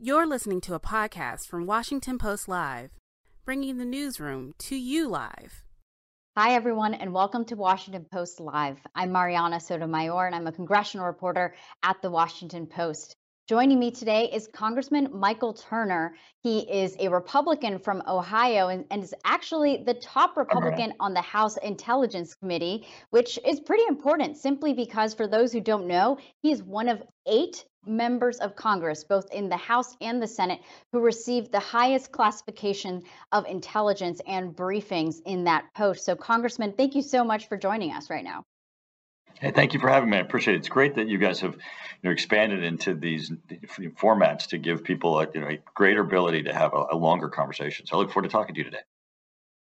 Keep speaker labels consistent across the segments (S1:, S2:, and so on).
S1: You're listening to a podcast from Washington Post Live, bringing the newsroom to you live.
S2: Hi, everyone, and welcome to Washington Post Live. I'm Marianna Sotomayor, and I'm a congressional reporter at the Washington Post. Joining me today is Congressman Michael Turner. He is a Republican from Ohio and, and is actually the top Republican on the House Intelligence Committee, which is pretty important simply because, for those who don't know, he is one of eight members of Congress, both in the House and the Senate, who received the highest classification of intelligence and briefings in that post. So, Congressman, thank you so much for joining us right now.
S3: Hey, thank you for having me. I appreciate it. It's great that you guys have you know, expanded into these formats to give people a, you know, a greater ability to have a, a longer conversation. So I look forward to talking to you today.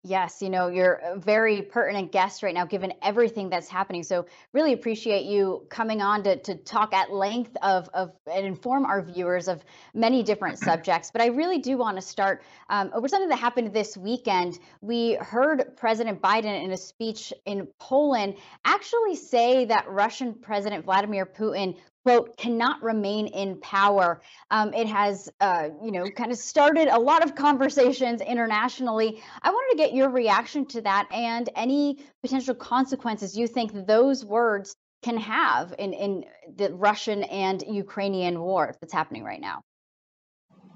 S2: Yes, you know, you're a very pertinent guest right now, given everything that's happening. So, really appreciate you coming on to, to talk at length of, of and inform our viewers of many different subjects. But I really do want to start um, over something that happened this weekend. We heard President Biden in a speech in Poland actually say that Russian President Vladimir Putin quote cannot remain in power um, it has uh, you know kind of started a lot of conversations internationally i wanted to get your reaction to that and any potential consequences you think those words can have in, in the russian and ukrainian war that's happening right now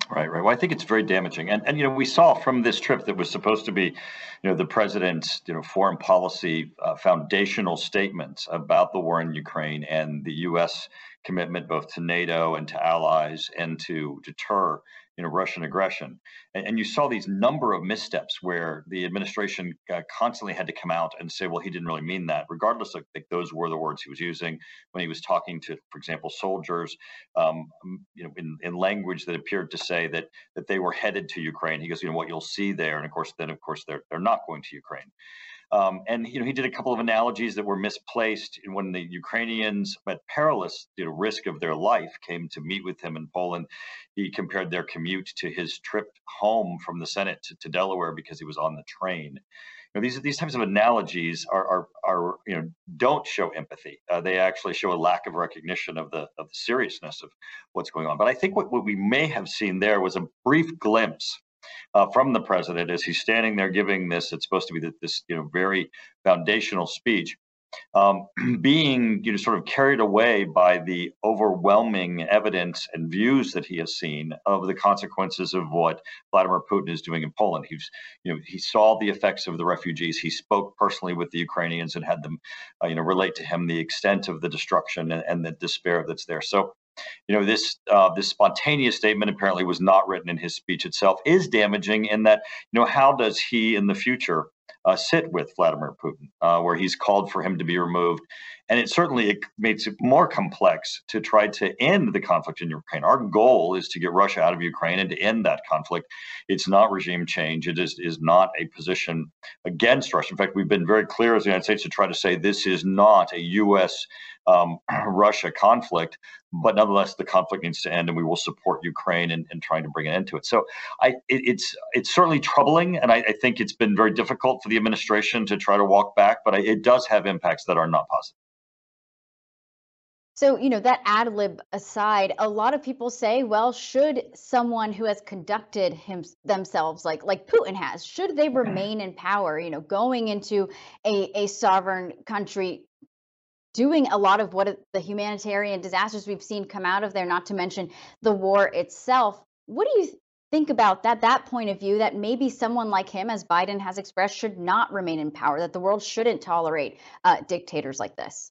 S3: Right, right. Well, I think it's very damaging, and and you know we saw from this trip that was supposed to be, you know, the president's you know foreign policy uh, foundational statements about the war in Ukraine and the U.S. commitment both to NATO and to allies and to deter you know Russian aggression. And, and you saw these number of missteps where the administration uh, constantly had to come out and say, well, he didn't really mean that, regardless of like, those were the words he was using when he was talking to, for example, soldiers, um, you know, in, in language that appeared to say that that they were headed to Ukraine. He goes, you know, what you'll see there, and of course, then of course they're they're not going to Ukraine. Um, and you know, he did a couple of analogies that were misplaced when the Ukrainians, at perilous you know, risk of their life, came to meet with him in Poland. He compared their commute to his trip home from the Senate to, to Delaware because he was on the train. You know, these these types of analogies are are, are you know don't show empathy. Uh, they actually show a lack of recognition of the of the seriousness of what's going on. But I think what, what we may have seen there was a brief glimpse uh, from the president as he's standing there giving this. It's supposed to be this, you know, very foundational speech. Um, being you know sort of carried away by the overwhelming evidence and views that he has seen of the consequences of what Vladimir Putin is doing in Poland. He's you know he saw the effects of the refugees. He spoke personally with the Ukrainians and had them uh, you know relate to him the extent of the destruction and, and the despair that's there. So you know this uh, this spontaneous statement apparently was not written in his speech itself is damaging in that you know how does he in the future uh, sit with Vladimir Putin, uh, where he's called for him to be removed. And it certainly it makes it more complex to try to end the conflict in Ukraine. Our goal is to get Russia out of Ukraine and to end that conflict. It's not regime change. It is, is not a position against Russia. In fact, we've been very clear as the United States to try to say this is not a U.S. Um, Russia conflict, but nonetheless, the conflict needs to end, and we will support Ukraine in, in trying to bring an end to it. So, I, it, it's it's certainly troubling, and I, I, think it's been very difficult for the administration to try to walk back, but it does have impacts that are not positive.
S2: So, you know, that ad lib aside, a lot of people say, well, should someone who has conducted him, themselves like like Putin has, should they remain in power, you know, going into a, a sovereign country, doing a lot of what the humanitarian disasters we've seen come out of there, not to mention the war itself. What do you think about that that point of view that maybe someone like him as biden has expressed should not remain in power that the world shouldn't tolerate uh, dictators like this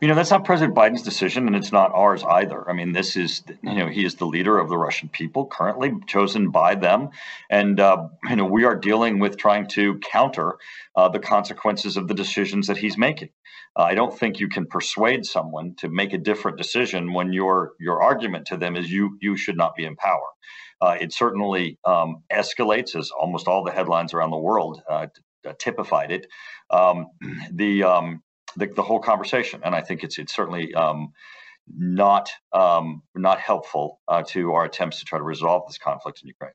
S3: you know, that's not President Biden's decision, and it's not ours either. I mean, this is, you know, he is the leader of the Russian people, currently chosen by them. And, uh, you know, we are dealing with trying to counter uh, the consequences of the decisions that he's making. I don't think you can persuade someone to make a different decision when your your argument to them is you you should not be in power. Uh, it certainly um, escalates, as almost all the headlines around the world uh, typified it. Um, the um, the, the whole conversation. And I think it's it's certainly um, not um, not helpful uh, to our attempts to try to resolve this conflict in Ukraine.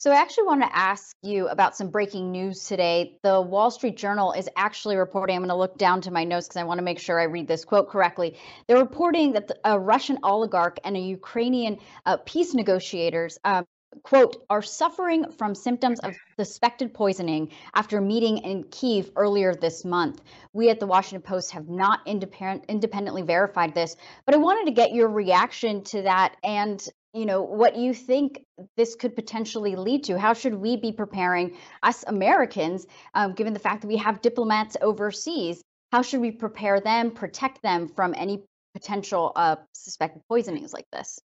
S2: So, I actually want to ask you about some breaking news today. The Wall Street Journal is actually reporting, I'm going to look down to my notes because I want to make sure I read this quote correctly. They're reporting that a Russian oligarch and a Ukrainian uh, peace negotiators um, quote, are suffering from symptoms of suspected poisoning after meeting in Kiev earlier this month. We at the Washington Post have not independent, independently verified this, but I wanted to get your reaction to that and you know what you think this could potentially lead to. How should we be preparing us americans um, given the fact that we have diplomats overseas? How should we prepare them protect them from any potential uh, suspected poisonings like this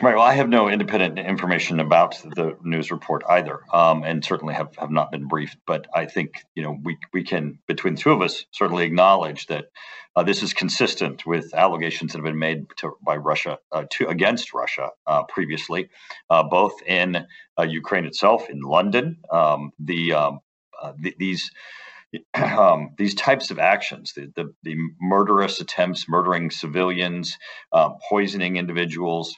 S3: Right. Well, I have no independent information about the news report either, um, and certainly have, have not been briefed. But I think you know we we can between the two of us certainly acknowledge that uh, this is consistent with allegations that have been made to, by Russia uh, to against Russia uh, previously, uh, both in uh, Ukraine itself, in London. Um, the, um, uh, the, these. Um, these types of actions, the, the, the, murderous attempts, murdering civilians, poisoning individuals,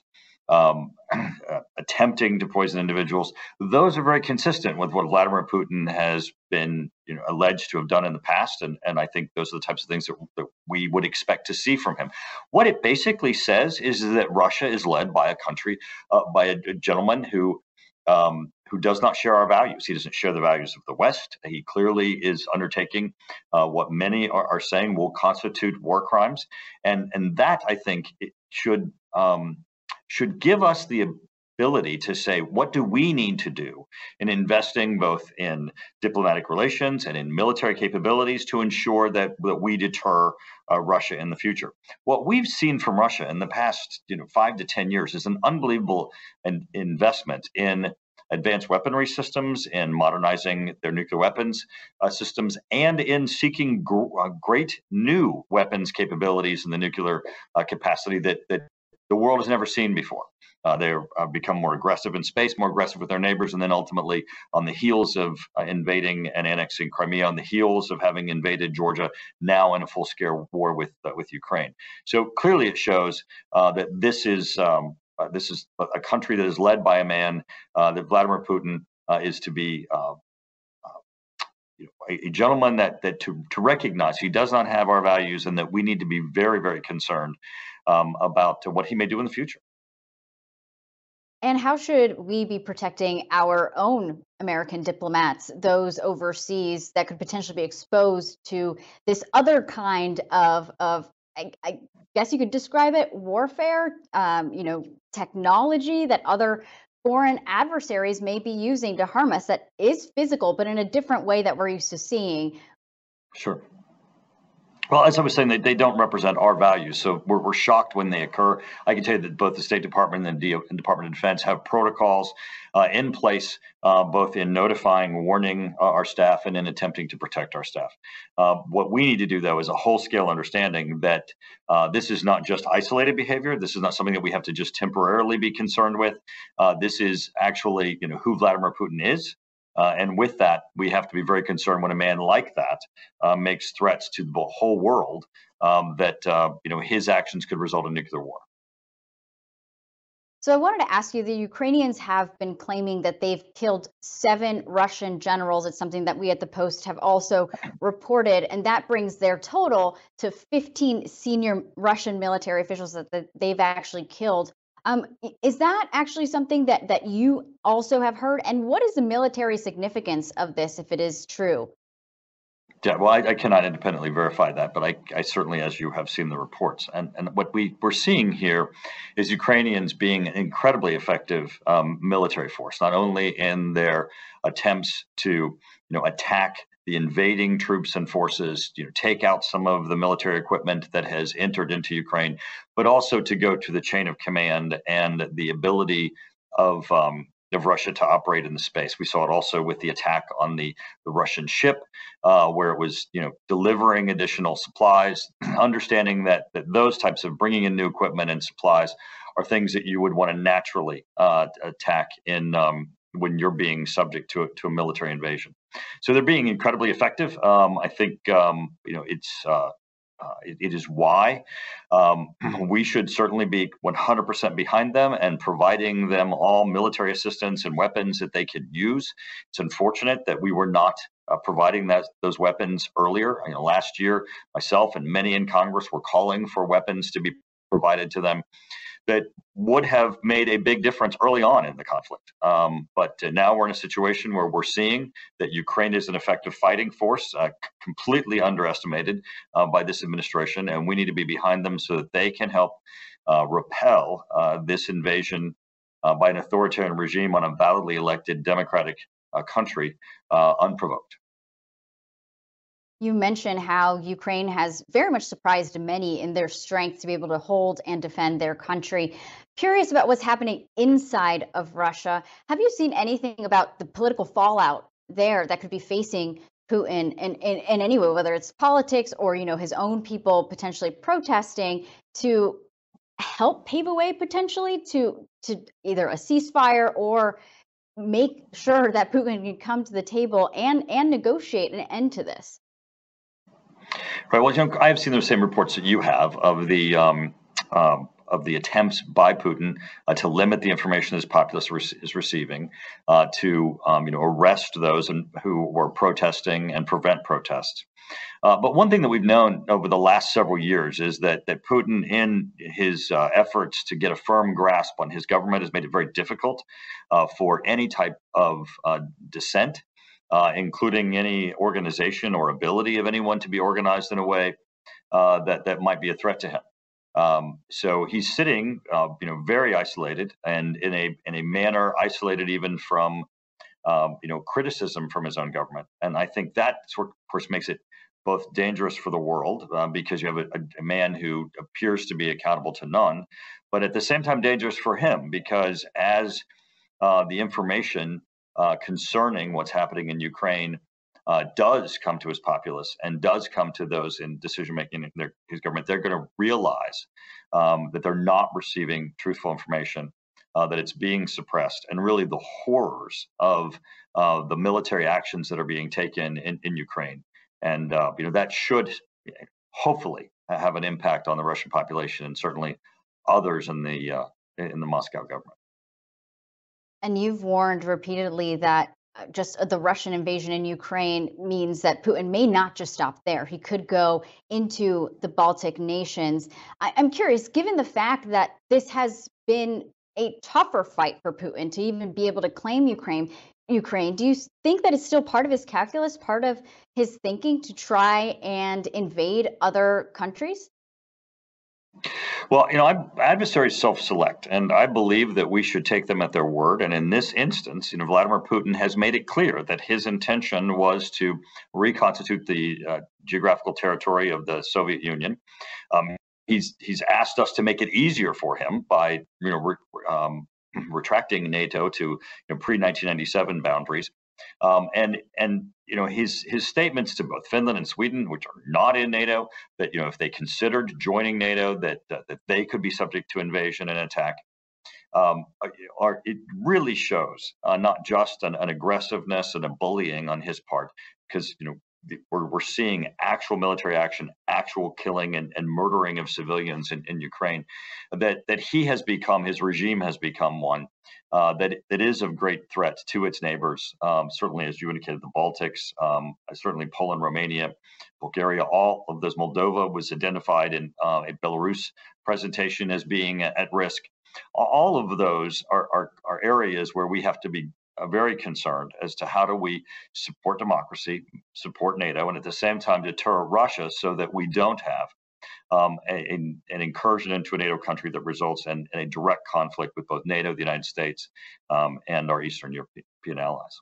S3: um, attempting to poison individuals, those are very consistent with what Vladimir Putin has been you know, alleged to have done in the past. And, and I think those are the types of things that, that we would expect to see from him. What it basically says is that Russia is led by a country, uh, by a, a, gentleman who. Um, who does not share our values. He doesn't share the values of the West. He clearly is undertaking uh, what many are, are, saying will constitute war crimes, and and that I think should um, should give us the ability to say what do we need to do in investing both in diplomatic relations and in military capabilities to ensure that, that we deter uh, Russia in the future. What we've seen from Russia in the past, you know, five to ten years is an unbelievable in, investment in advanced weaponry systems, in modernizing their nuclear weapons uh, systems, and in seeking gr- uh, great new weapons capabilities in the nuclear uh, capacity that that the world has never seen before. Uh, they uh, become more aggressive in space, more aggressive with their neighbors, and then ultimately, on the heels of uh, invading and annexing Crimea, on the heels of having invaded Georgia, now in a full-scale war with uh, with Ukraine. So clearly, it shows uh, that this is um, uh, this is a country that is led by a man that Vladimir Putin is to be. A, gentleman that that to to recognize he does not have our values and that we need to be very very concerned um, about what he may do in the future.
S2: And how should we be protecting our own American diplomats, those overseas that could potentially be exposed to this other kind of, of I, I guess you could describe it, warfare, um, you know, technology that other foreign adversaries may be using to harm us that is physical, but in a different way that we're used to seeing.
S3: Sure. Well, as I was saying, they, they don't represent our values, so we're, we're shocked when they occur. I can tell you that both the State Department and the Department of Defense have protocols uh, in place, uh, both in notifying, warning uh, our staff, and in attempting to protect our staff. Uh, what we need to do, though, is a whole scale understanding that uh, this is not just isolated behavior. This is not something that we have to just temporarily be concerned with. Uh, this is actually, you know, who Vladimir Putin is. Uh, and with that, we have to be very concerned when a man like that uh, makes threats to the whole world um, that uh, you know his actions could result in nuclear war.
S2: So I wanted to ask you: the Ukrainians have been claiming that they've killed seven Russian generals. It's something that we at the Post have also reported, and that brings their total to 15 senior Russian military officials that they've actually killed. Um, is that actually something that that you also have heard? And what is the military significance of this if it is true?
S3: Yeah, well, I, I cannot independently verify that, but I, I, certainly, as you have seen the reports, and, and what we, we're seeing here is Ukrainians being an incredibly effective um, military force, not only in their attempts to, you know, attack the invading troops and forces, you know, take out some of the military equipment that has entered into Ukraine, but also to go to the chain of command and the ability of um, of Russia to operate in the space. We saw it also with the attack on the, the Russian ship, uh, where it was you know delivering additional supplies. understanding that that those types of bringing in new equipment and supplies are things that you would want to naturally uh, attack in um, when you're being subject to a, to a military invasion. So they're being incredibly effective. Um, I think um, you know it's uh, uh, it, it is why um, we should certainly be 100% behind them and providing them all military assistance and weapons that they could use. It's unfortunate that we were not uh, providing that those weapons earlier. You know, last year, myself and many in Congress were calling for weapons to be provided to them that would have made a big difference early on in the conflict. Um, but uh, now we're in a situation where we're seeing that Ukraine is an effective fighting force, uh, completely underestimated uh, by this administration, and we need to be behind them so that they can help uh, repel uh, this invasion uh, by an authoritarian regime on a validly elected democratic country unprovoked.
S2: You mentioned how Ukraine has very much surprised many in their strength to be able to hold and defend their country. Curious about what's happening inside of Russia. Have you seen anything about the political fallout there that could be facing Putin in, in, in any way, whether it's politics or you know his own people potentially protesting to help pave a way potentially to to either a ceasefire or make sure that Putin can come to the table and and negotiate an end to this?
S3: Right. Well, I've seen those same reports that you have of the um, um, of the attempts by Putin uh, to limit the information his populace re- is receiving, uh, to um, you know arrest those in, who were protesting and prevent protests. Uh, but one thing that we've known over the last several years is that that Putin, in his uh, efforts to get a firm grasp on his government, has made it very difficult uh, for any type of uh, dissent uh, including any organization or ability of anyone to be organized in a way uh, that that might be a threat to him. Um, so he's sitting, uh, you know, very isolated and in a in a manner isolated even from, um, you know, criticism from his own government. And I think that, sort of course, makes it both dangerous for the world uh, because you have a, a, man who appears to be accountable to none, but at the same time dangerous for him because as uh, the information uh, concerning what's happening in Ukraine uh, does come to his populace and does come to those in decision making in their, his government, they're going to realize um, that they're not receiving truthful information, uh, that it's being suppressed, and really the horrors of uh, the military actions that are being taken in, in Ukraine. And uh, you know that should hopefully have an impact on the Russian population and certainly others in the uh, in the Moscow government.
S2: And you've warned repeatedly that uh, just uh, the Russian invasion in Ukraine means that Putin may not just stop there. He could go into the Baltic nations. I, am curious, given the fact that this has been a tougher fight for Putin to even be able to claim Ukraine, Ukraine, do you think that it's still part of his calculus, part of his thinking to try and invade other countries?
S3: Well, you know, adversaries self-select, and I believe that we should take them at their word. And in this instance, you know, Vladimir Putin has made it clear that his intention was to reconstitute the uh, geographical territory of the Soviet Union. Um, he's he's asked us to make it easier for him by you know re, um, retracting NATO to you know, pre 1997 boundaries. Um, and and you know his his statements to both Finland and Sweden, which are not in NATO, that you know if they considered joining NATO, that uh, that they could be subject to invasion and attack, um, are it really shows uh, not just an, an aggressiveness and a bullying on his part, because you know we're, we're seeing actual military action, actual killing and, and murdering of civilians in, in Ukraine, that, that he has become, his regime has become one uh, that, that is of great threat to its neighbors. Um, certainly, as you indicated, the Baltics, um, certainly Poland, Romania, Bulgaria, all of those. Moldova was identified in uh, a Belarus presentation as being at risk. All of those are, are, are areas where we have to be very concerned as to how do we support democracy, support NATO, and at the same time deter Russia so that we don't have um, a, an incursion into a NATO country that results in, in, a direct conflict with both NATO, the United States, um, and our Eastern European allies.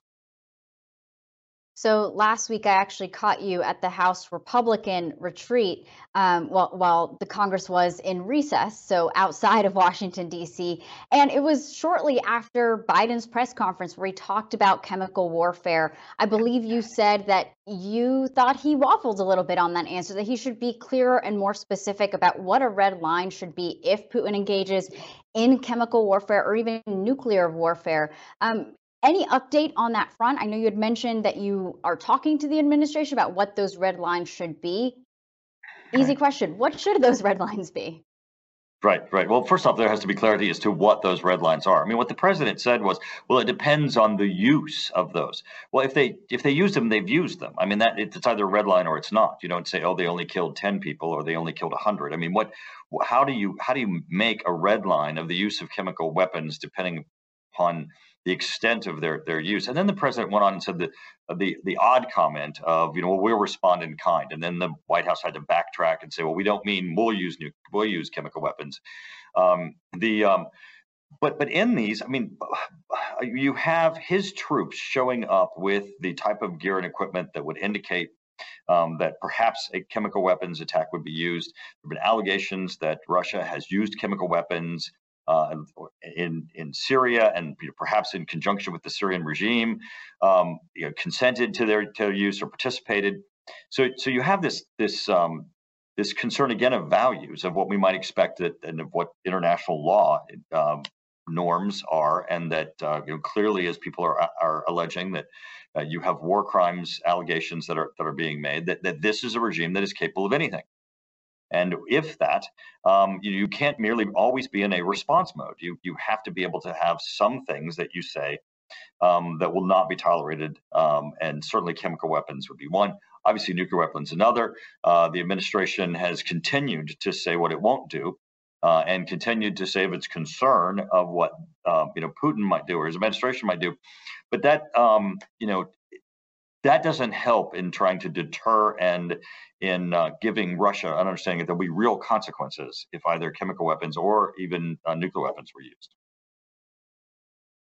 S2: So last week, I actually caught you at the House Republican retreat um, while, while the Congress was in recess, so outside of Washington, D.C. And it was shortly after Biden's press conference where he talked about chemical warfare. I believe you said that you thought he waffled a little bit on that answer, that he should be clearer and more specific about what a red line should be if Putin engages in chemical warfare or even nuclear warfare. Um, any update on that front? I know you had mentioned that you are talking to the administration about what those red lines should be. Easy question. What should those red lines be?
S3: Right, right. Well, first off, there has to be clarity as to what those red lines are. I mean, what the president said was, well, it depends on the use of those. Well, if they if they use them, they've used them. I mean, that it's either a red line or it's not. You don't say, oh, they only killed ten people or they only killed hundred. I mean, what? How do you how do you make a red line of the use of chemical weapons depending upon the extent of their their use. And then the president went on and said uh, the the odd comment of you know well, we'll respond in kind, and then the White House had to backtrack and say well we don't mean we'll use new we'll use chemical weapons. Um, the um, but but in these, I mean, you have his troops showing up with the type of gear and equipment that would indicate um, that perhaps a chemical weapons attack would be used. There have been allegations that Russia has used chemical weapons uh, in in Syria and perhaps in conjunction with the Syrian regime, um, you know, consented to their to their use or participated. So so you have this this um, this concern again of values of what we might expect that, and of what international law um, norms are, and that uh, you know, clearly, as people are are alleging that. Uh, you have war crimes allegations that are that are being made that, that this is a regime that is capable of anything and if that, um, you, you, can't merely always be in a response mode. You you have to be able to have some things that you say um, that will not be tolerated, um, and certainly chemical weapons would be one. Obviously, nuclear weapons another. Uh, the administration has continued to say what it won't do. Uh, and continued to say its concern of what uh, you know Putin might do or his administration might do, but that um, you know that doesn't help in trying to deter and in uh, giving Russia an understanding that there'll be real consequences if either chemical weapons or even uh, nuclear weapons were used.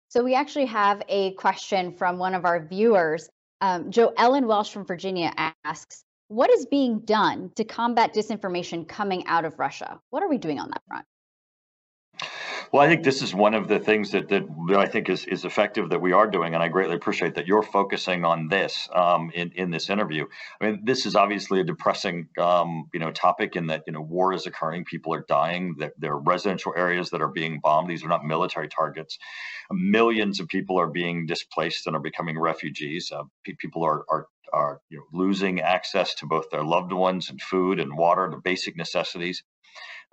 S2: So we actually have a question from one of our viewers. Um, Joe Ellen Welsh from Virginia asks, what is being done to combat disinformation coming out of Russia? What are we doing on that front?
S3: Well, I think this is one of the things that, that, I think is, is effective that we are doing, and I greatly appreciate that you're focusing on this um, in in this interview. I mean, this is obviously a depressing um, you know topic in that you know war is occurring, people are dying, that there are residential areas that are being bombed. These are not military targets. Millions of people are being displaced and are becoming refugees. Uh, people are are are you know, losing access to both their loved ones and food and water, the basic necessities.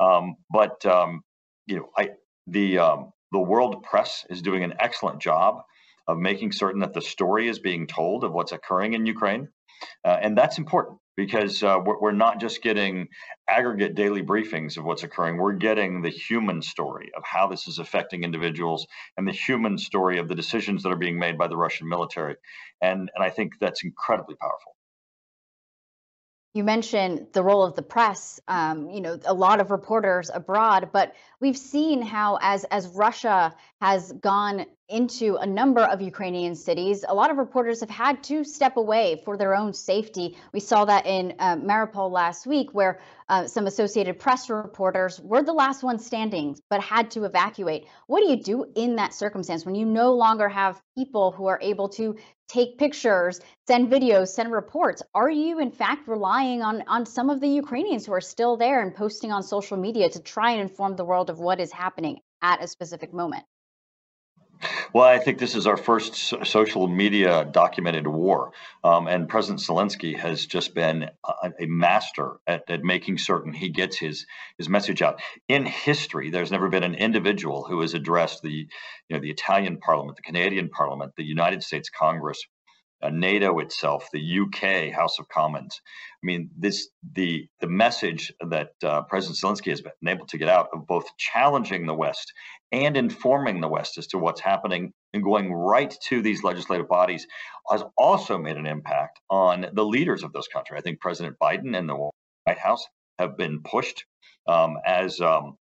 S3: Um, but um, you know, I the um, the world press is doing an excellent job of making certain that the story is being told of what's occurring in Ukraine, uh, and that's important because uh, we're, we're, not just getting aggregate daily briefings of what's occurring. We're getting the human story of how this is affecting individuals and the human story of the decisions that are being made by the Russian military, and and I think that's incredibly powerful
S2: you mentioned the role of the press um, you know a lot of reporters abroad but we've seen how as as russia has gone into a number of Ukrainian cities. A lot of reporters have had to step away for their own safety. We saw that in uh, Mariupol last week, where uh, some Associated Press reporters were the last ones standing, but had to evacuate. What do you do in that circumstance when you no longer have people who are able to take pictures, send videos, send reports? Are you, in fact, relying on, on some of the Ukrainians who are still there and posting on social media to try and inform the world of what is happening at a specific moment?
S3: Well, I think this is our first social media documented war. Um, and President Zelensky has just been a, a master at, at, making certain he gets his, his message out. In history, there's never been an individual who has addressed the, you know, the Italian parliament, the Canadian parliament, the United States Congress NATO itself, the UK House of Commons. I mean, this the the message that uh, President Zelensky has been able to get out of both challenging the West and informing the West as to what's happening and going right to these legislative bodies has also made an impact on the leaders of those countries. I think President Biden and the White House have been pushed um, as um,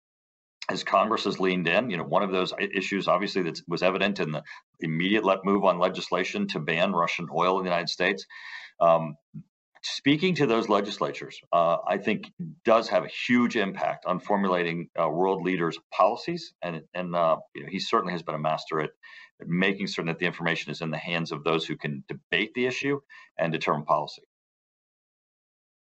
S3: as Congress has leaned in, you know, one of those issues, obviously, that was evident in the immediate let move on legislation to ban Russian oil in the United States. Um, speaking to those legislatures, uh, I think does have a huge impact on formulating uh, world leaders' policies, and and uh, you know, he certainly has been a master at, at making certain that the information is in the hands of those who can debate the issue and determine policy.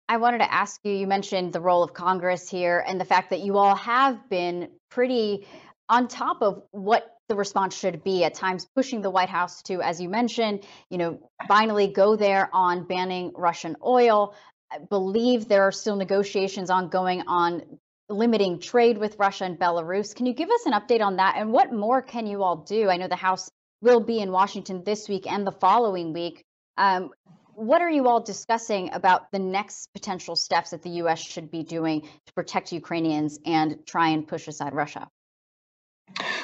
S2: I wanted to ask you, you mentioned the role of Congress here and the fact that you all have been pretty on top of what the response should be at times pushing the White House to, as you mentioned, you know, finally go there on banning Russian oil. I believe there are still negotiations ongoing on limiting trade with Russia and Belarus. Can you give us an update on that? And what more can you all do? I know the House will be in Washington this week and the following week. Um, what are you all discussing about the next potential steps that the U.S. should be doing to protect Ukrainians and try and push aside Russia?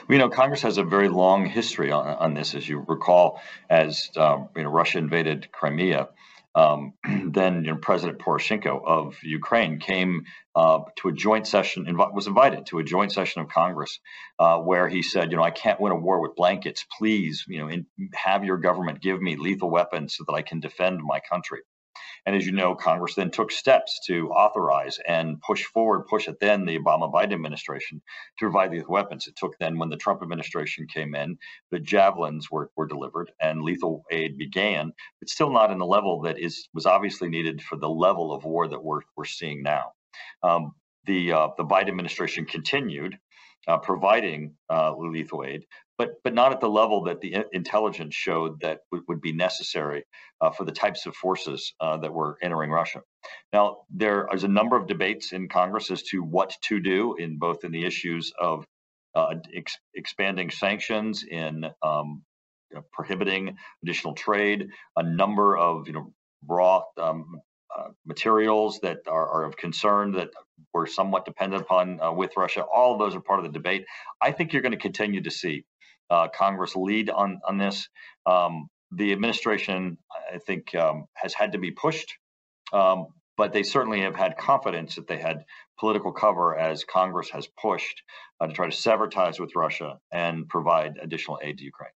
S3: You know, Congress has a very long history on, on this, as you recall, as um, you know, Russia invaded Crimea. Um, then you know, President Poroshenko of Ukraine came uh, to a joint session, inv- was invited to a joint session of Congress, uh, where he said, you know, I can't win a war with blankets. Please, you know, in, have your government give me lethal weapons so that I can defend my country. And as you know, Congress then took steps to authorize and push forward, push it then the Obama Biden administration to provide these weapons. It took then when the Trump administration came in, the javelins were, were delivered and lethal aid began, but still not in the level that is was obviously needed for the level of war that we're, we're seeing now. Um, the, uh, the Biden administration continued uh, providing uh, lethal aid, but but not at the level that the intelligence showed that w- would be necessary uh, for the types of forces uh, that were entering Russia. Now there is a number of debates in Congress as to what to do in both in the issues of uh, ex- expanding sanctions, in um, prohibiting additional trade, a number of you know raw um, uh, materials that are, are, of concern that we're somewhat dependent upon uh, with Russia. All of those are part of the debate. I think you're going to continue to see uh, Congress lead on on this. Um, the administration, I think, um, has had to be pushed, um, but they certainly have had confidence that they had political cover as Congress has pushed uh, to try to sever ties with Russia and provide additional aid to Ukraine.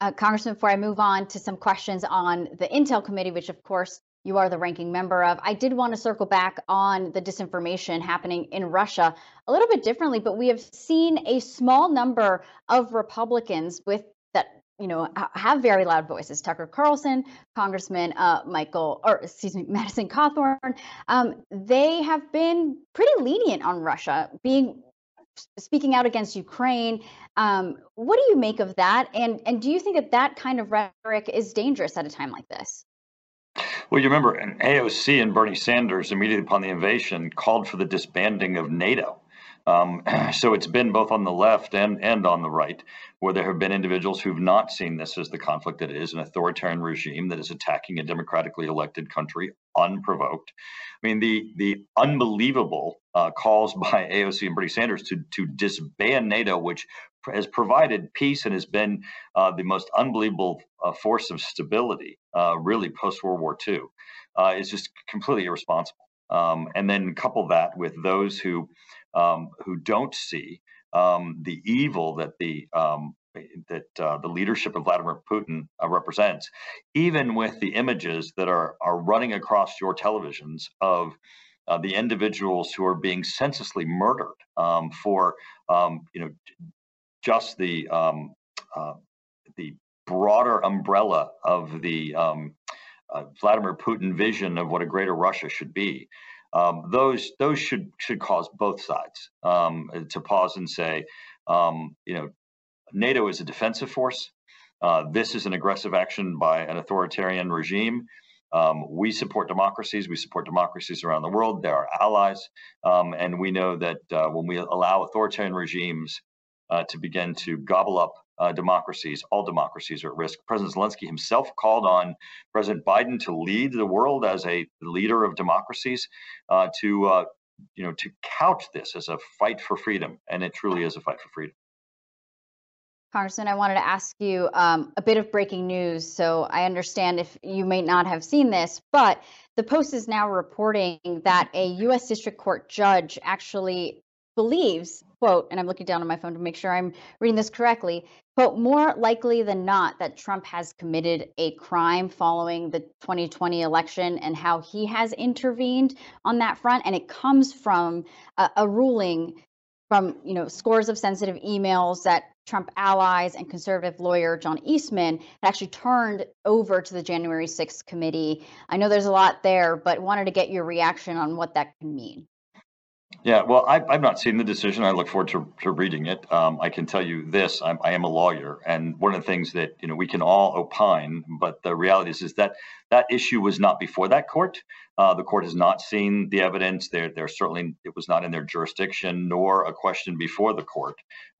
S2: Uh, Congressman, before I move on to some questions on the Intel Committee, which of course you are the ranking member of. I did want to circle back on the disinformation happening in Russia a little bit differently, but we have seen a small number of Republicans with that you know have very loud voices. Tucker Carlson, Congressman uh, Michael, or excuse me, Madison Cawthorn. Um, they have been pretty lenient on Russia, being speaking out against Ukraine. Um, what do you make of that? And and do you think that that kind of rhetoric is dangerous at a time like this?
S3: Well, you remember an AOC and Bernie Sanders immediately upon the invasion called for the disbanding of NATO. Um, so it's been both on the left and, and on the right, where there have been individuals who've not seen this as the conflict that it is an authoritarian regime that is attacking a democratically elected country unprovoked. I mean, the the unbelievable uh, calls by AOC and Bernie Sanders to to disband NATO, which has provided peace and has been uh, the most unbelievable uh, force of stability, uh, really post World War II, uh, is just completely irresponsible. Um, and then couple that with those who um, who don't see um, the evil that the um, that uh, the leadership of Vladimir Putin uh, represents, even with the images that are are running across your televisions of uh, the individuals who are being senselessly murdered um, for um, you know just the um, uh, the broader umbrella of the um, uh, Vladimir Putin vision of what a greater Russia should be. Um, those those should should cause both sides um, to pause and say, um, you know, NATO is a defensive force. Uh, this is an aggressive action by an authoritarian regime. Um, we support democracies. We support democracies around the world. They're our allies. Um, and we know that uh, when we allow authoritarian regimes uh, to begin to gobble up uh, democracies. All democracies are at risk. President Zelensky himself called on President Biden to lead the world as a leader of democracies, uh, to uh, you know to couch this as a fight for freedom, and it truly is a fight for freedom.
S2: Congressman, I wanted to ask you um, a bit of breaking news. So I understand if you may not have seen this, but the Post is now reporting that a U.S. District Court judge actually believes, quote, and I'm looking down on my phone to make sure I'm reading this correctly, quote, more likely than not that Trump has committed a crime following the 2020 election and how he has intervened on that front. And it comes from a, a ruling from, you know, scores of sensitive emails that Trump allies and conservative lawyer John Eastman actually turned over to the January 6th committee. I know there's a lot there, but wanted to get your reaction on what that can mean.
S3: Yeah, well, I, have not seen the decision. I look forward to, to reading it. Um, I can tell you this: I'm, I am a lawyer, and one of the things that you know we can all opine, but the reality is, is that that issue was not before that court. Uh, the court has not seen the evidence. There, there certainly it was not in their jurisdiction, nor a question before the court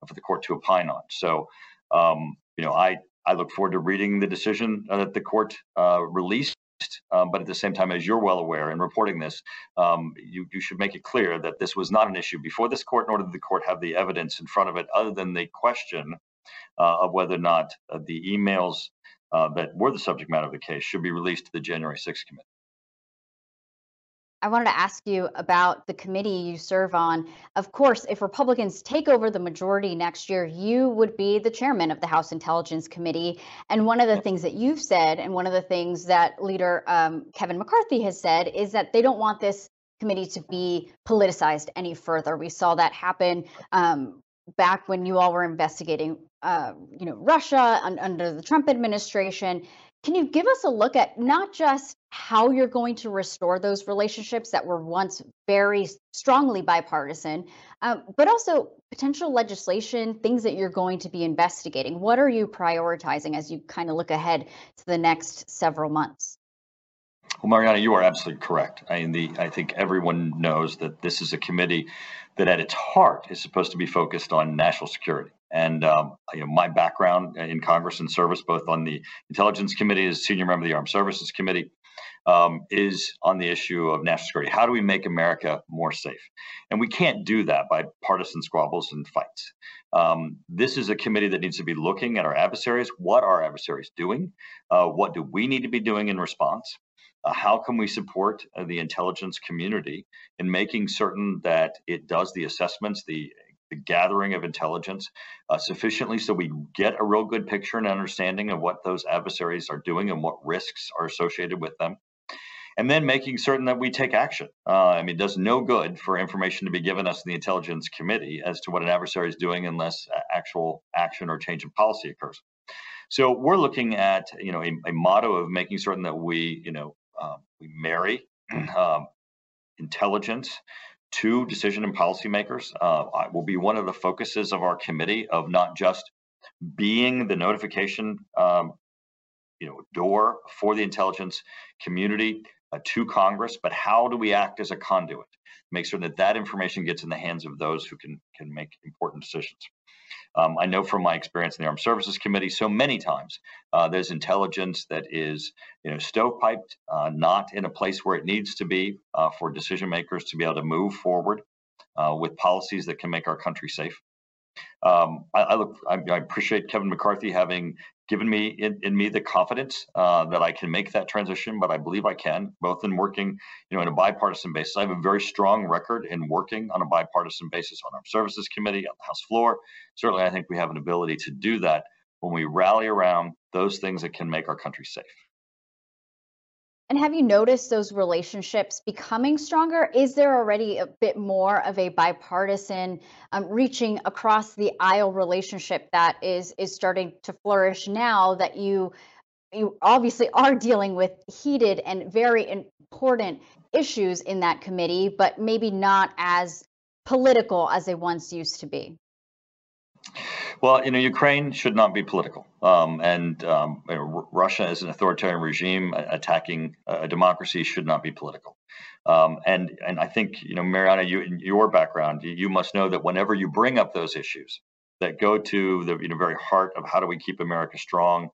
S3: for the court to opine on. So, um, you know, I I look forward to reading the decision uh, that the court uh, released um, but at the same time, as you're well aware in reporting this, um, you, you should make it clear that this was not an issue before this court, nor did the court have the evidence in front of it other than the question uh, of whether or not uh, the emails uh, that were the subject matter of the case should be released to the January 6th committee.
S2: I wanted to ask you about the committee you serve on. Of course, if Republicans take over the majority next year, you would be the chairman of the House Intelligence Committee. And one of the things that you've said, and one of the things that leader um, Kevin McCarthy has said, is that they don't want this committee to be politicized any further. We saw that happen um, back when you all were investigating, uh, you know, Russia un- under the Trump administration. Can you give us a look at not just how you're going to restore those relationships that were once very strongly bipartisan, um, but also potential legislation, things that you're going to be investigating? What are you prioritizing as you kind of look ahead to the next several months?
S3: Well, Marianna, you are absolutely correct. I mean, the, I think everyone knows that this is a committee that, at its heart, is supposed to be focused on national security. And um, you know, my background in Congress and service, both on the Intelligence Committee as senior member of the Armed Services Committee, um, is on the issue of national security. How do we make America more safe? And we can't do that by partisan squabbles and fights. Um, this is a committee that needs to be looking at our adversaries. What are adversaries doing? Uh, what do we need to be doing in response? Uh, how can we support uh, the intelligence community in making certain that it does the assessments, the, the gathering of intelligence uh, sufficiently so we get a real good picture and understanding of what those adversaries are doing and what risks are associated with them? And then making certain that we take action. Uh, I mean, it does no good for information to be given us in the Intelligence Committee as to what an adversary is doing unless actual action or change in policy occurs. So we're looking at, you know, a, a motto of making certain that we, you know, um, we marry um, intelligence to decision and policymakers. Uh, will be one of the focuses of our committee of not just being the notification um, you know door for the intelligence community to Congress, but how do we act as a conduit, make sure that that information gets in the hands of those who can can make important decisions. Um, I know from my experience in the Armed Services Committee, so many times uh, there's intelligence that is, you know, stovepiped, uh, not in a place where it needs to be uh, for decision makers to be able to move forward uh, with policies that can make our country safe. Um, I, I, look, I, I, appreciate Kevin McCarthy having given me in, in me the confidence uh, that I can make that transition, but I believe I can, both in working, you know, in a bipartisan basis. I have a very strong record in working on a bipartisan basis on our services committee on the House floor. Certainly, I think we have an ability to do that when we rally around those things that can make our country safe.
S2: And have you noticed those relationships becoming stronger? Is there already a bit more of a bipartisan, um, reaching across the aisle relationship that is is starting to flourish now that you you obviously are dealing with heated and very important issues in that committee, but maybe not as political as they once used to be?
S3: Well, you know, Ukraine should not be political, um, and um, you know, Russia as an authoritarian regime attacking a democracy should not be political. Um, and and I think you know, Marianna, you in your background, you, you must know that whenever you bring up those issues that go to the you know very heart of how do we keep America strong,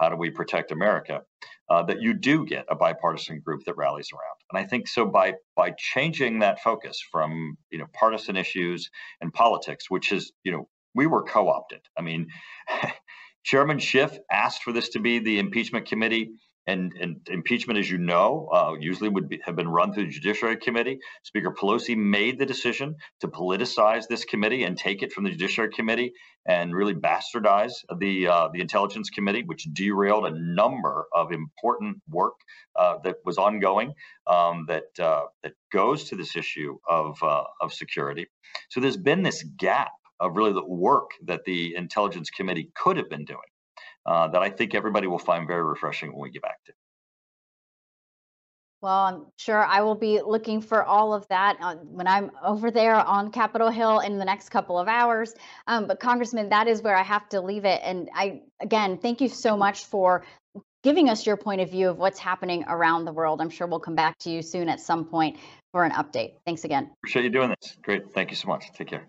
S3: how do we protect America, uh, that you do get a bipartisan group that rallies around. And I think so by by changing that focus from you know partisan issues and politics, which is you know we were co-opted. I mean, Chairman Schiff asked for this to be the impeachment committee. And, and impeachment, as you know, uh, usually would be, have been run through the Judiciary Committee. Speaker Pelosi made the decision to politicize this committee and take it from the Judiciary Committee and really bastardize the uh, the Intelligence Committee, which derailed a number of important work uh, that was ongoing um, that uh, that goes to this issue of uh, of security. So there's been this gap of really the work that the Intelligence Committee could have been doing uh, that I think everybody will find very refreshing when we get back to.
S2: Well, I'm sure I will be looking for all of that when I'm over there on Capitol Hill in the next couple of hours. Um, but, Congressman, that is where I have to leave it. And I, again, thank you so much for giving us your point of view of what's happening around the world. I'm sure we'll come back to you soon at some point for an update. Thanks again.
S3: Appreciate you doing this. Great. Thank you so much. Take care.